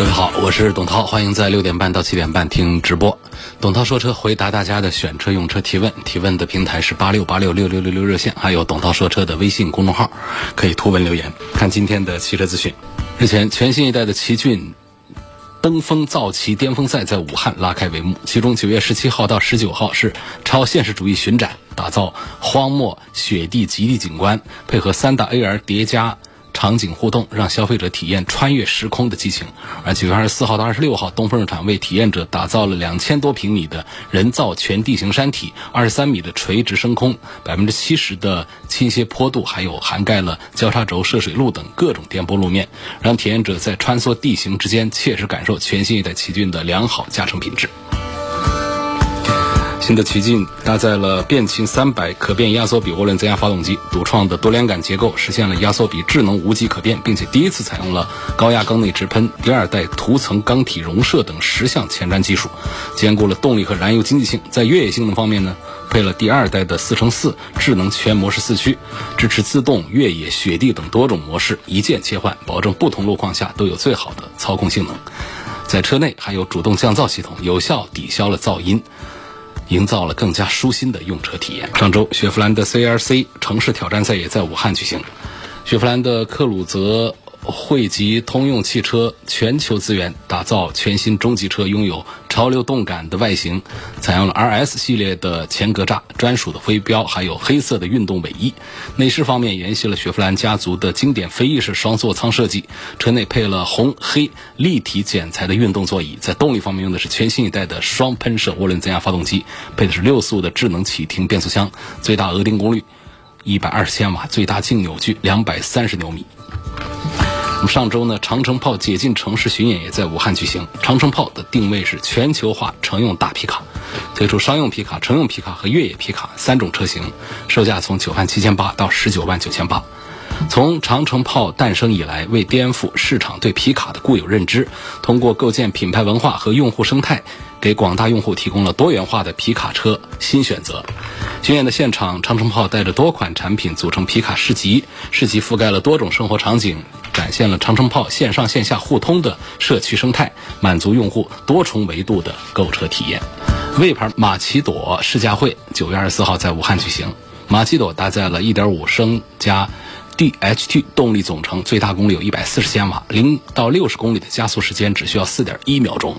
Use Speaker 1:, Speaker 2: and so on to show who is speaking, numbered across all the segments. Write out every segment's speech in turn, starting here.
Speaker 1: 各位好，我是董涛，欢迎在六点半到七点半听直播。董涛说车回答大家的选车用车提问，提问的平台是八六八六六六六六热线，还有董涛说车的微信公众号，可以图文留言。看今天的汽车资讯，日前全新一代的奇骏登峰造骑巅峰赛在武汉拉开帷幕，其中九月十七号到十九号是超现实主义巡展，打造荒漠、雪地、极地景观，配合三大 AR 叠加。场景互动，让消费者体验穿越时空的激情。而九月二十四号到二十六号，东风日产为体验者打造了两千多平米的人造全地形山体，二十三米的垂直升空，百分之七十的倾斜坡度，还有涵盖了交叉轴、涉水路等各种颠簸路面，让体验者在穿梭地形之间切实感受全新一代奇骏的良好驾乘品质。新的奇骏搭载了变擎300可变压缩比涡轮增压发动机，独创的多连杆结构实现了压缩比智能无级可变，并且第一次采用了高压缸内直喷、第二代涂层缸体容射等十项前瞻技术，兼顾了动力和燃油经济性。在越野性能方面呢，配了第二代的四乘四智能全模式四驱，支持自动越野、雪地等多种模式一键切换，保证不同路况下都有最好的操控性能。在车内还有主动降噪系统，有效抵消了噪音。营造了更加舒心的用车体验。上周，雪佛兰的 CRC 城市挑战赛也在武汉举行。雪佛兰的克鲁泽汇集通用汽车全球资源，打造全新中级车，拥有潮流动感的外形，采用了 RS 系列的前格栅、专属的徽标，还有黑色的运动尾翼。内饰方面沿袭了雪佛兰家族的经典飞翼式双座舱设计，车内配了红黑立体剪裁的运动座椅。在动力方面用的是全新一代的双喷射涡轮增压发动机，配的是六速的智能启停变速箱，最大额定功率一百二十千瓦，最大净扭矩两百三十牛米。那么上周呢，长城炮解禁城市巡演也在武汉举行。长城炮的定位是全球化乘用大皮卡，推出商用皮卡、乘用皮卡和越野皮卡三种车型，售价从九万七千八到十九万九千八。从长城炮诞生以来，为颠覆市场对皮卡的固有认知，通过构建品牌文化和用户生态，给广大用户提供了多元化的皮卡车新选择。巡演的现场，长城炮带着多款产品组成皮卡市集，市集覆盖了多种生活场景，展现了长城炮线上线下互通的社区生态，满足用户多重维度的购车体验。魏牌马奇朵试驾会九月二十四号在武汉举行，马奇朵搭载了1.5升加。DHT 动力总成最大功率有一百四十千瓦，零到六十公里的加速时间只需要四点一秒钟。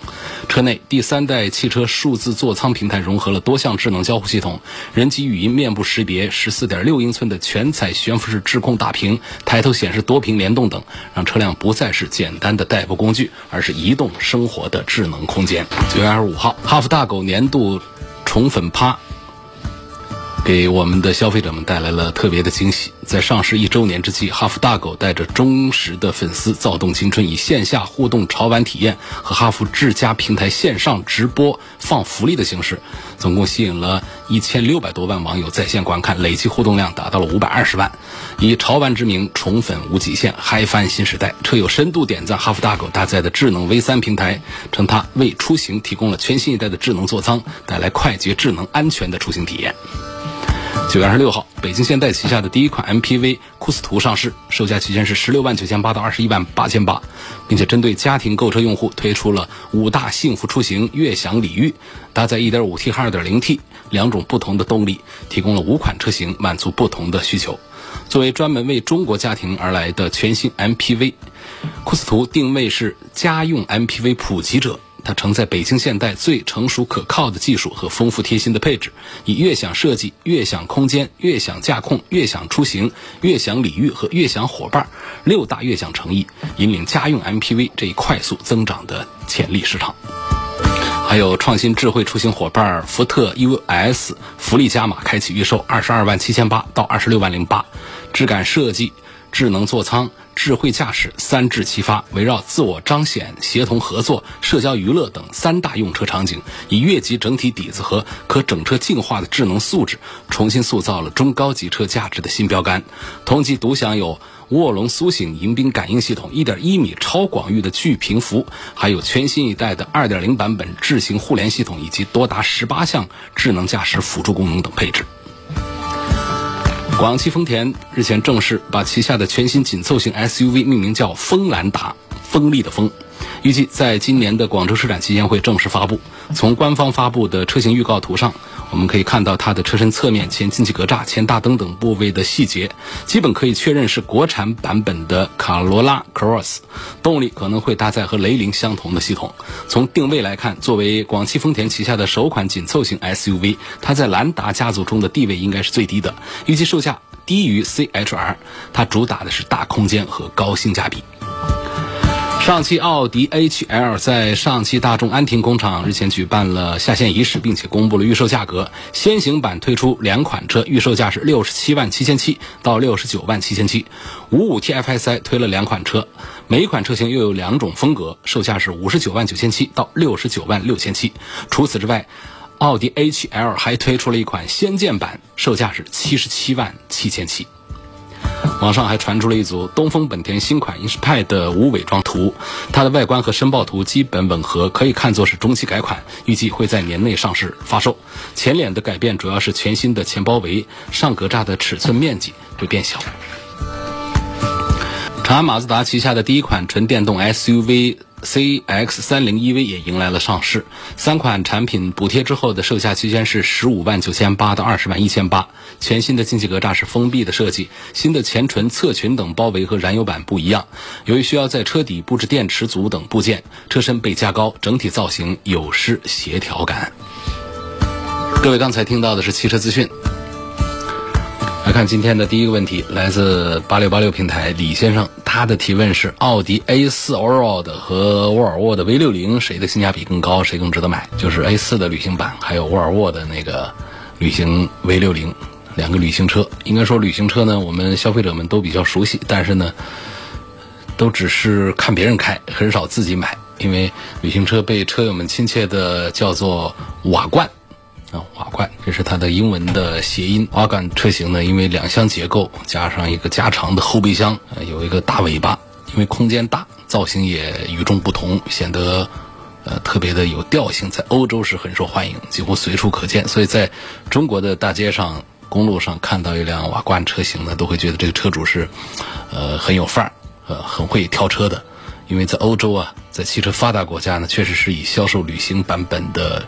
Speaker 1: 车内第三代汽车数字座舱平台融合了多项智能交互系统，人机语音面部识别，十四点六英寸的全彩悬浮式智控大屏，抬头显示多屏联动等，让车辆不再是简单的代步工具，而是移动生活的智能空间。九月二十五号，哈弗大狗年度宠粉趴。给我们的消费者们带来了特别的惊喜。在上市一周年之际，哈弗大狗带着忠实的粉丝躁动青春，以线下互动潮玩体验和哈弗智家平台线上直播放福利的形式，总共吸引了一千六百多万网友在线观看，累计互动量达到了五百二十万。以潮玩之名宠粉无极限，嗨翻新时代。车友深度点赞哈弗大狗搭载的智能 V 三平台，称它为出行提供了全新一代的智能座舱，带来快捷、智能、安全的出行体验。九月二十六号，北京现代旗下的第一款 MPV 库斯图上市，售价区间是十六万九千八到二十一万八千八，并且针对家庭购车用户推出了五大幸福出行悦享礼遇，搭载一点五 T 和二点零 T 两种不同的动力，提供了五款车型，满足不同的需求。作为专门为中国家庭而来的全新 MPV，库斯图定位是家用 MPV 普及者。它承载北京现代最成熟可靠的技术和丰富贴心的配置，以悦享设计、悦享空间、悦享驾控、悦享出行、悦享礼遇和悦享伙伴六大悦享诚意，引领家用 MPV 这一快速增长的潜力市场。还有创新智慧出行伙伴福特 US 福利加码开启预售，二十二万七千八到二十六万零八，质感设计、智能座舱。智慧驾驶三智齐发，围绕自我彰显、协同合作、社交娱乐等三大用车场景，以越级整体底子和可整车进化的智能素质，重新塑造了中高级车价值的新标杆。同级独享有卧龙苏醒迎宾感应系统、1.1米超广域的巨屏幅，还有全新一代的2.0版本智行互联系统，以及多达18项智能驾驶辅助功能等配置。广汽丰田日前正式把旗下的全新紧凑型 SUV 命名叫锋兰达，锋利的锋，预计在今年的广州车展期间会正式发布。从官方发布的车型预告图上，我们可以看到它的车身侧面、前进气格栅、前大灯等部位的细节，基本可以确认是国产版本的卡罗拉 Cross。动力可能会搭载和雷凌相同的系统。从定位来看，作为广汽丰田旗下的首款紧凑型 SUV，它在兰达家族中的地位应该是最低的，预计售价低于 CHR。它主打的是大空间和高性价比。上汽奥迪 A7L 在上汽大众安亭工厂日前举办了下线仪式，并且公布了预售价格。先行版推出两款车，预售价是六十七万七千七到六十九万七千七。五五 TFSI 推了两款车，每一款车型又有两种风格，售价是五十九万九千七到六十九万六千七。除此之外，奥迪 A7L 还推出了一款先见版，售价是七十七万七千七。网上还传出了一组东风本田新款英仕派的无伪装图，它的外观和申报图基本吻合，可以看作是中期改款，预计会在年内上市发售。前脸的改变主要是全新的前包围，上格栅的尺寸面积会变小。长安马自达旗下的第一款纯电动 SUV。CX-30 EV 也迎来了上市，三款产品补贴之后的售价区间是十五万九千八到二十万一千八。全新的进气格栅是封闭的设计，新的前唇、侧裙等包围和燃油版不一样。由于需要在车底布置电池组等部件，车身被加高，整体造型有失协调感。各位刚才听到的是汽车资讯。来看今天的第一个问题，来自八六八六平台李先生，他的提问是：奥迪 A 四 Allroad 和沃尔沃的 V 六零谁的性价比更高，谁更值得买？就是 A 四的旅行版，还有沃尔沃的那个旅行 V 六零两个旅行车。应该说旅行车呢，我们消费者们都比较熟悉，但是呢，都只是看别人开，很少自己买，因为旅行车被车友们亲切的叫做瓦罐。啊，瓦罐，这是它的英文的谐音。瓦罐车型呢，因为两厢结构加上一个加长的后备箱，呃有一个大尾巴，因为空间大，造型也与众不同，显得呃特别的有调性，在欧洲是很受欢迎，几乎随处可见。所以在中国的大街上、公路上看到一辆瓦罐车型呢，都会觉得这个车主是呃很有范儿，呃很会挑车的。因为在欧洲啊，在汽车发达国家呢，确实是以销售旅行版本的。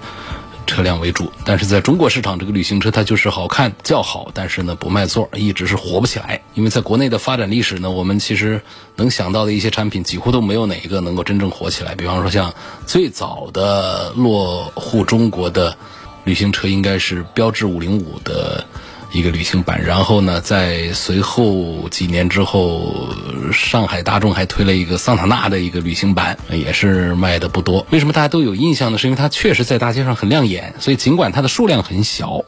Speaker 1: 车辆为主，但是在中国市场，这个旅行车它就是好看叫好，但是呢不卖座，一直是火不起来。因为在国内的发展历史呢，我们其实能想到的一些产品，几乎都没有哪一个能够真正火起来。比方说，像最早的落户中国的旅行车，应该是标致五零五的。一个旅行版，然后呢，在随后几年之后，上海大众还推了一个桑塔纳的一个旅行版，也是卖的不多。为什么大家都有印象呢？是因为它确实在大街上很亮眼，所以尽管它的数量很小。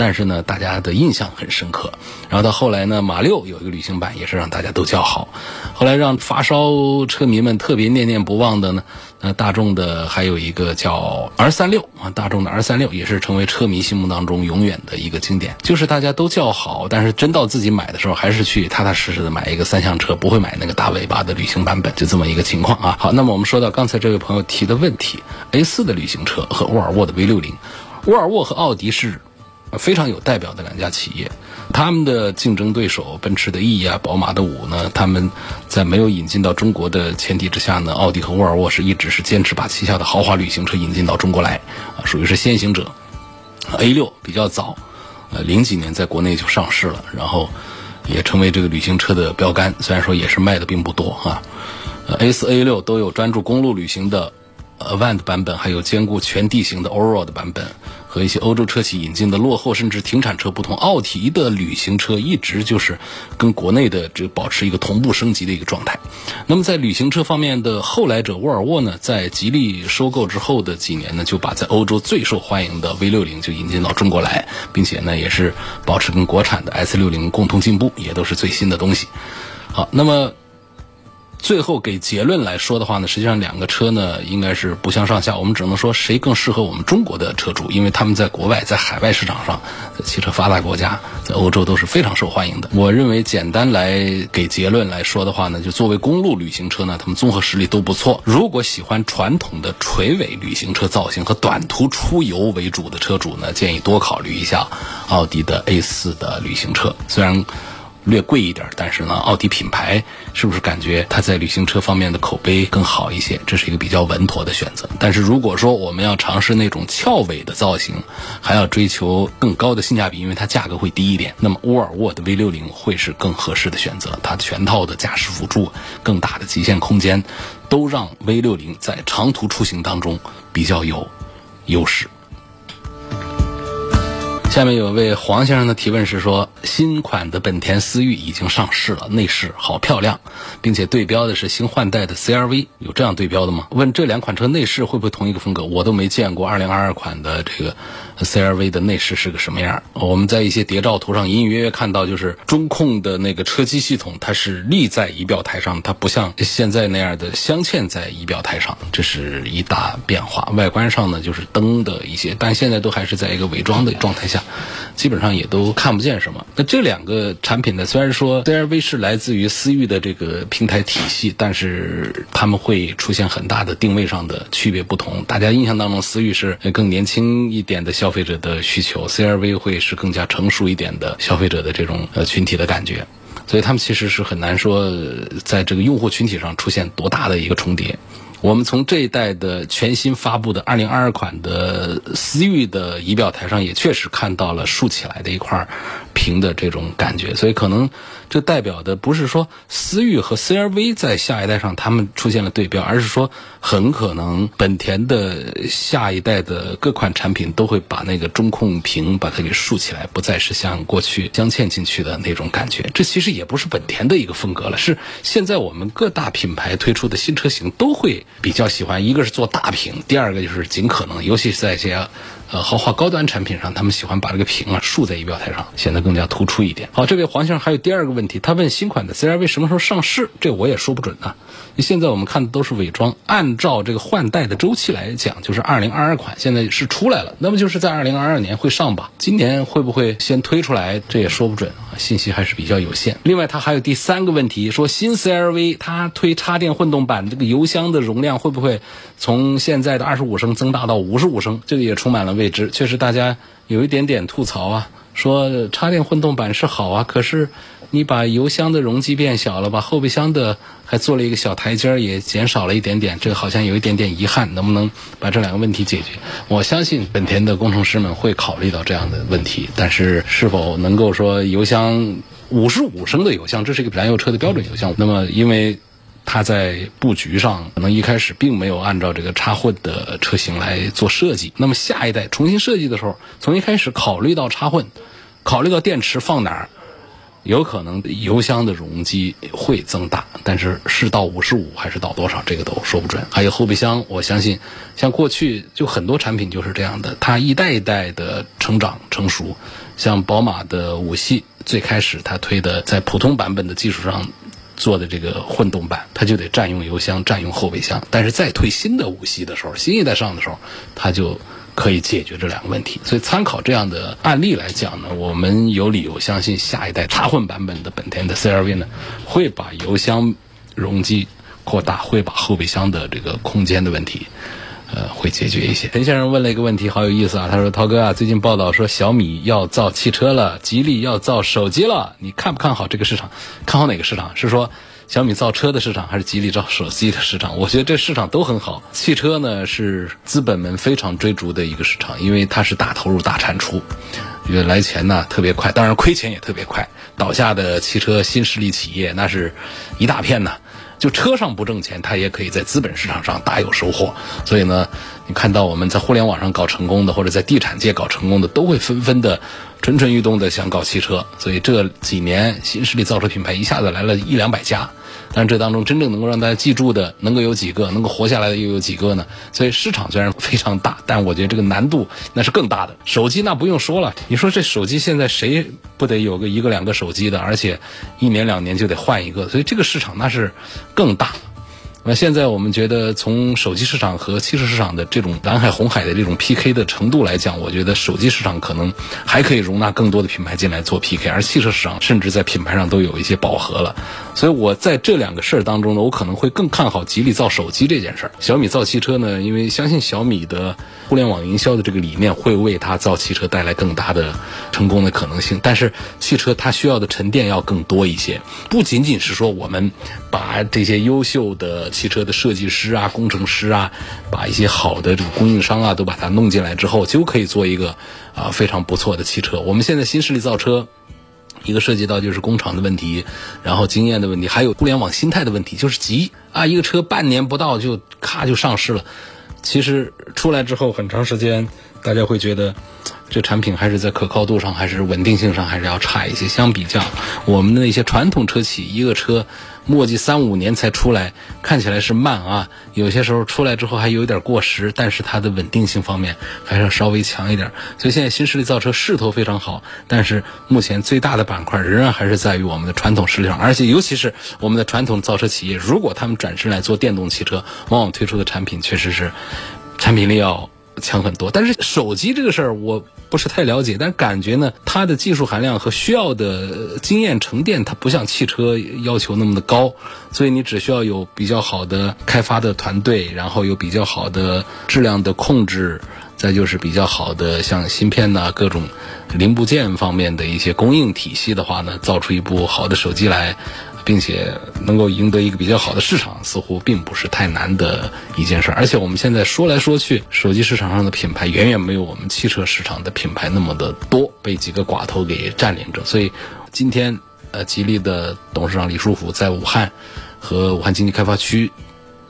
Speaker 1: 但是呢，大家的印象很深刻。然后到后来呢，马六有一个旅行版，也是让大家都叫好。后来让发烧车迷们特别念念不忘的呢，那大众的还有一个叫 R 三六啊，大众的 R 三六也是成为车迷心目当中永远的一个经典。就是大家都叫好，但是真到自己买的时候，还是去踏踏实实的买一个三厢车，不会买那个大尾巴的旅行版本，就这么一个情况啊。好，那么我们说到刚才这位朋友提的问题，A 四的旅行车和沃尔沃的 V 六零，沃尔沃和奥迪是。非常有代表的两家企业，他们的竞争对手奔驰的 E 啊，宝马的五呢，他们在没有引进到中国的前提之下呢，奥迪和沃尔沃是一直是坚持把旗下的豪华旅行车引进到中国来，啊，属于是先行者。A 六比较早，呃，零几年在国内就上市了，然后也成为这个旅行车的标杆，虽然说也是卖的并不多啊。A 四 A 六都有专注公路旅行的 Avant 版本，还有兼顾全地形的 Allroad 版本。和一些欧洲车企引进的落后甚至停产车不同，奥迪的旅行车一直就是跟国内的这保持一个同步升级的一个状态。那么在旅行车方面的后来者沃尔沃呢，在吉利收购之后的几年呢，就把在欧洲最受欢迎的 V 六零就引进到中国来，并且呢也是保持跟国产的 S 六零共同进步，也都是最新的东西。好，那么最后给结论来说的话呢，实际上两个车呢应该是不相上下，我们只能说谁更适合我们中国的车主，因为他们在国外、在海外市场上，在汽车发达国家，在欧洲都是非常受欢迎的。我认为简单来给结论来说的话呢，就作为公路旅行车呢，他们综合实力都不错。如果喜欢传统的垂尾旅行车造型和短途出游为主的车主呢，建议多考虑一下奥迪的 A 四的旅行车，虽然。略贵一点，但是呢，奥迪品牌是不是感觉它在旅行车方面的口碑更好一些？这是一个比较稳妥的选择。但是如果说我们要尝试那种翘尾的造型，还要追求更高的性价比，因为它价格会低一点，那么沃尔沃的 V 六零会是更合适的选择。它全套的驾驶辅助、更大的极限空间，都让 V 六零在长途出行当中比较有优势。下面有位黄先生的提问是说，新款的本田思域已经上市了，内饰好漂亮，并且对标的是新换代的 CRV，有这样对标的吗？问这两款车内饰会不会同一个风格？我都没见过2022款的这个 CRV 的内饰是个什么样。我们在一些谍照图上隐隐约约看到，就是中控的那个车机系统，它是立在仪表台上，它不像现在那样的镶嵌在仪表台上，这是一大变化。外观上呢，就是灯的一些，但现在都还是在一个伪装的状态下。基本上也都看不见什么。那这两个产品呢？虽然说 CRV 是来自于思域的这个平台体系，但是他们会出现很大的定位上的区别不同。大家印象当中，思域是更年轻一点的消费者的需求，CRV 会是更加成熟一点的消费者的这种呃群体的感觉。所以他们其实是很难说在这个用户群体上出现多大的一个重叠。我们从这一代的全新发布的2022款的思域的仪表台上，也确实看到了竖起来的一块屏的这种感觉，所以可能。这代表的不是说思域和 CRV 在下一代上他们出现了对标，而是说很可能本田的下一代的各款产品都会把那个中控屏把它给竖起来，不再是像过去镶嵌进去的那种感觉。这其实也不是本田的一个风格了，是现在我们各大品牌推出的新车型都会比较喜欢，一个是做大屏，第二个就是尽可能，尤其是在一些。呃，豪华高端产品上，他们喜欢把这个屏啊竖在仪表台上，显得更加突出一点。好，这位黄先生还有第二个问问题，他问新款的 CRV 什么时候上市？这我也说不准啊。现在我们看的都是伪装，按照这个换代的周期来讲，就是二零二二款现在是出来了，那么就是在二零二二年会上吧？今年会不会先推出来？这也说不准啊，信息还是比较有限。另外，他还有第三个问题，说新 CRV 它推插电混动版，这个油箱的容量会不会从现在的二十五升增大到五十五升？这个也充满了未知。确实，大家有一点点吐槽啊，说插电混动版是好啊，可是。你把油箱的容积变小了，把后备箱的还做了一个小台阶，也减少了一点点，这个好像有一点点遗憾。能不能把这两个问题解决？我相信本田的工程师们会考虑到这样的问题，但是是否能够说油箱五十五升的油箱，这是一个燃油车的标准油箱？那么因为它在布局上可能一开始并没有按照这个插混的车型来做设计，那么下一代重新设计的时候，从一开始考虑到插混，考虑到电池放哪儿。有可能油箱的容积会增大，但是是到五十五还是到多少，这个都说不准。还有后备箱，我相信像过去就很多产品就是这样的，它一代一代的成长成熟。像宝马的五系，最开始它推的在普通版本的基础上做的这个混动版，它就得占用油箱、占用后备箱。但是再推新的五系的时候，新一代上的时候，它就。可以解决这两个问题，所以参考这样的案例来讲呢，我们有理由相信下一代插混版本的本田的 CRV 呢，会把油箱容积扩大，会把后备箱的这个空间的问题，呃，会解决一些。陈先生问了一个问题，好有意思啊，他说：“涛哥啊，最近报道说小米要造汽车了，吉利要造手机了，你看不看好这个市场？看好哪个市场？是说？”小米造车的市场还是吉利造手机的市场？我觉得这市场都很好。汽车呢是资本们非常追逐的一个市场，因为它是大投入大产出，因为来钱呢特别快，当然亏钱也特别快。倒下的汽车新势力企业那是一大片呢。就车上不挣钱，它也可以在资本市场上大有收获。所以呢，你看到我们在互联网上搞成功的，或者在地产界搞成功的，都会纷纷的蠢蠢欲动的想搞汽车。所以这几年新势力造车品牌一下子来了一两百家。但这当中真正能够让大家记住的，能够有几个，能够活下来的又有几个呢？所以市场虽然非常大，但我觉得这个难度那是更大的。手机那不用说了，你说这手机现在谁不得有个一个两个手机的，而且一年两年就得换一个，所以这个市场那是更大。那现在我们觉得，从手机市场和汽车市场的这种蓝海红海的这种 PK 的程度来讲，我觉得手机市场可能还可以容纳更多的品牌进来做 PK，而汽车市场甚至在品牌上都有一些饱和了。所以我在这两个事儿当中呢，我可能会更看好吉利造手机这件事儿。小米造汽车呢，因为相信小米的互联网营销的这个理念会为它造汽车带来更大的成功的可能性。但是汽车它需要的沉淀要更多一些，不仅仅是说我们把这些优秀的汽车的设计师啊、工程师啊，把一些好的这个供应商啊，都把它弄进来之后，就可以做一个啊非常不错的汽车。我们现在新势力造车，一个涉及到就是工厂的问题，然后经验的问题，还有互联网心态的问题，就是急啊，一个车半年不到就咔就上市了。其实出来之后很长时间，大家会觉得这产品还是在可靠度上，还是稳定性上还是要差一些。相比较我们的那些传统车企，一个车磨叽三五年才出来，看起来是慢啊，有些时候出来之后还有点过时，但是它的稳定性方面还是要稍微强一点。所以现在新势力造车势头非常好，但是目前最大的板块仍然还是在于我们的传统势力上，而且尤其是我们的传统造车企业，如果他们转身来做电动汽车，往往推出的产品确实是产品力要。强很多，但是手机这个事儿我不是太了解，但感觉呢，它的技术含量和需要的经验沉淀，它不像汽车要求那么的高，所以你只需要有比较好的开发的团队，然后有比较好的质量的控制，再就是比较好的像芯片呐各种零部件方面的一些供应体系的话呢，造出一部好的手机来。并且能够赢得一个比较好的市场，似乎并不是太难的一件事。而且我们现在说来说去，手机市场上的品牌远远没有我们汽车市场的品牌那么的多，被几个寡头给占领着。所以今天，呃，吉利的董事长李书福在武汉和武汉经济开发区，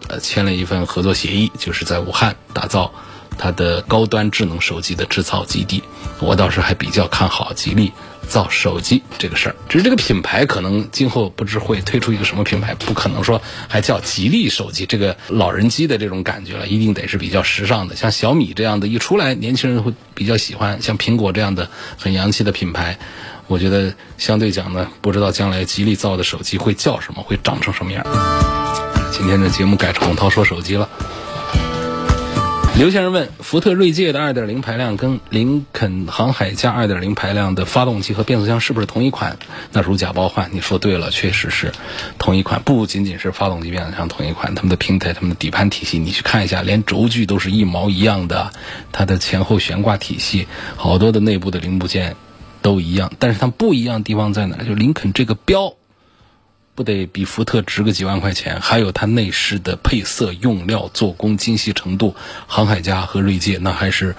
Speaker 1: 呃，签了一份合作协议，就是在武汉打造它的高端智能手机的制造基地。我倒是还比较看好吉利。造手机这个事儿，只是这个品牌可能今后不知会推出一个什么品牌，不可能说还叫吉利手机，这个老人机的这种感觉了，一定得是比较时尚的，像小米这样的，一出来年轻人会比较喜欢，像苹果这样的很洋气的品牌，我觉得相对讲呢，不知道将来吉利造的手机会叫什么，会长成什么样。今天的节目改成洪涛说手机了。刘先生问：福特锐界的2.0排量跟林肯航海家2.0排量的发动机和变速箱是不是同一款？那如假包换。你说对了，确实是同一款，不仅仅是发动机、变速箱同一款，他们的平台、他们的底盘体系，你去看一下，连轴距都是一毛一样的，它的前后悬挂体系，好多的内部的零部件都一样。但是它不一样的地方在哪？就林肯这个标。不得比福特值个几万块钱，还有它内饰的配色、用料、做工精细程度，航海家和锐界那还是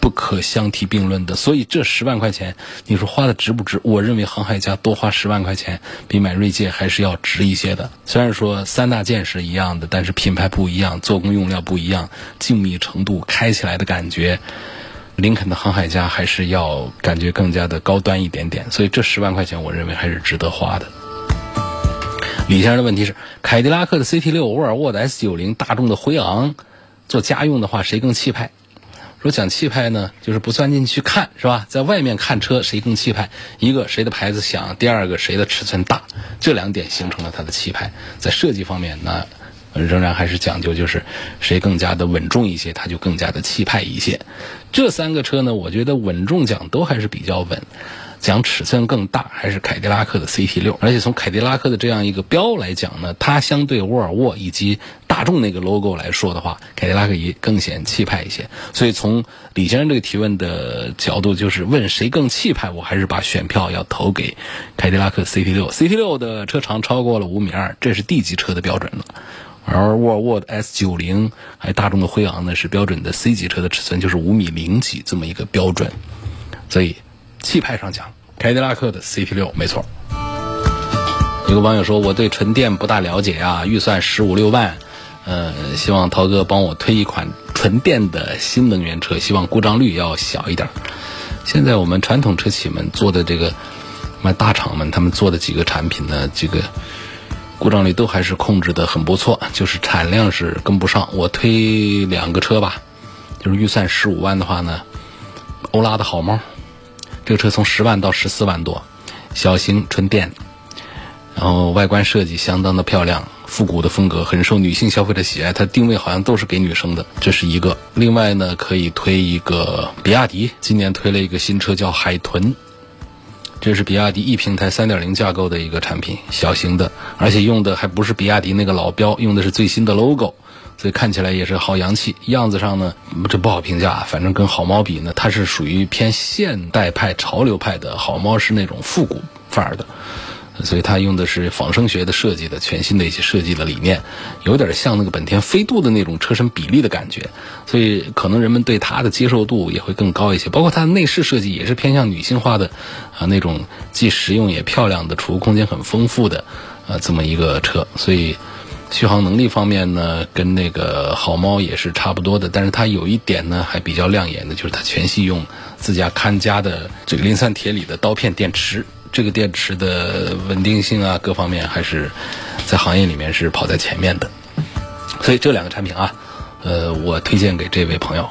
Speaker 1: 不可相提并论的。所以这十万块钱，你说花的值不值？我认为航海家多花十万块钱，比买锐界还是要值一些的。虽然说三大件是一样的，但是品牌不一样，做工用料不一样，静谧程度、开起来的感觉，林肯的航海家还是要感觉更加的高端一点点。所以这十万块钱，我认为还是值得花的。李先生的问题是：凯迪拉克的 CT 六、沃尔沃的 S 九零、大众的辉昂，做家用的话谁更气派？说讲气派呢，就是不钻进去看，是吧？在外面看车谁更气派？一个谁的牌子响，第二个谁的尺寸大，这两点形成了它的气派。在设计方面呢，仍然还是讲究就是谁更加的稳重一些，它就更加的气派一些。这三个车呢，我觉得稳重讲都还是比较稳。讲尺寸更大还是凯迪拉克的 CT 六，而且从凯迪拉克的这样一个标来讲呢，它相对沃尔沃以及大众那个 logo 来说的话，凯迪拉克也更显气派一些。所以从李先生这个提问的角度，就是问谁更气派，我还是把选票要投给凯迪拉克 CT 六。CT 六的车长超过了五米二，这是 D 级车的标准了。而沃尔沃的 S 九零还有大众的辉昂呢，是标准的 C 级车的尺寸，就是五米零几这么一个标准。所以。气派上讲，凯迪拉克的 CT 六没错。有个网友说我对纯电不大了解啊，预算十五六万，呃，希望涛哥帮我推一款纯电的新能源车，希望故障率要小一点。现在我们传统车企们做的这个，卖大厂们他们做的几个产品呢，这个故障率都还是控制的很不错，就是产量是跟不上。我推两个车吧，就是预算十五万的话呢，欧拉的好猫，这个车从十万到十四万多，小型纯电，然后外观设计相当的漂亮。复古的风格很受女性消费者喜爱，它定位好像都是给女生的，这是一个。另外呢，可以推一个比亚迪，今年推了一个新车叫海豚，这是比亚迪 E 平台3.0架构的一个产品，小型的，而且用的还不是比亚迪那个老标，用的是最新的 logo，所以看起来也是好洋气。样子上呢，这不好评价，反正跟好猫比呢，它是属于偏现代派、潮流派的，好猫是那种复古范儿的。所以它用的是仿生学的设计的全新的一些设计的理念，有点像那个本田飞度的那种车身比例的感觉，所以可能人们对它的接受度也会更高一些。包括它的内饰设计也是偏向女性化的，啊那种既实用也漂亮的，储物空间很丰富的，啊这么一个车。所以续航能力方面呢，跟那个好猫也是差不多的，但是它有一点呢还比较亮眼的，就是它全系用自家看家的这个磷酸铁锂的刀片电池。这个电池的稳定性啊，各方面还是在行业里面是跑在前面的。所以这两个产品啊，呃，我推荐给这位朋友，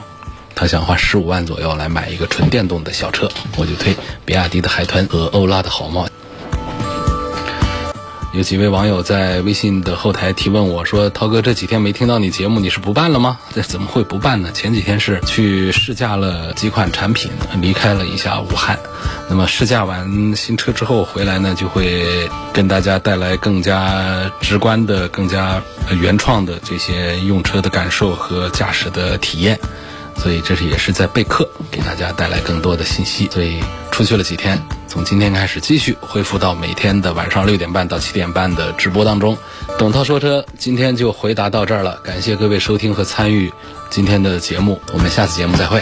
Speaker 1: 他想花十五万左右来买一个纯电动的小车，我就推比亚迪的海豚和欧拉的好猫。有几位网友在微信的后台提问我说：“涛哥，这几天没听到你节目，你是不办了吗？这怎么会不办呢？前几天是去试驾了几款产品，离开了一下武汉。那么试驾完新车之后回来呢，就会跟大家带来更加直观的、更加原创的这些用车的感受和驾驶的体验。所以这是也是在备课，给大家带来更多的信息。所以出去了几天。”从今天开始，继续恢复到每天的晚上六点半到七点半的直播当中。董涛说车，今天就回答到这儿了，感谢各位收听和参与今天的节目，我们下次节目再会。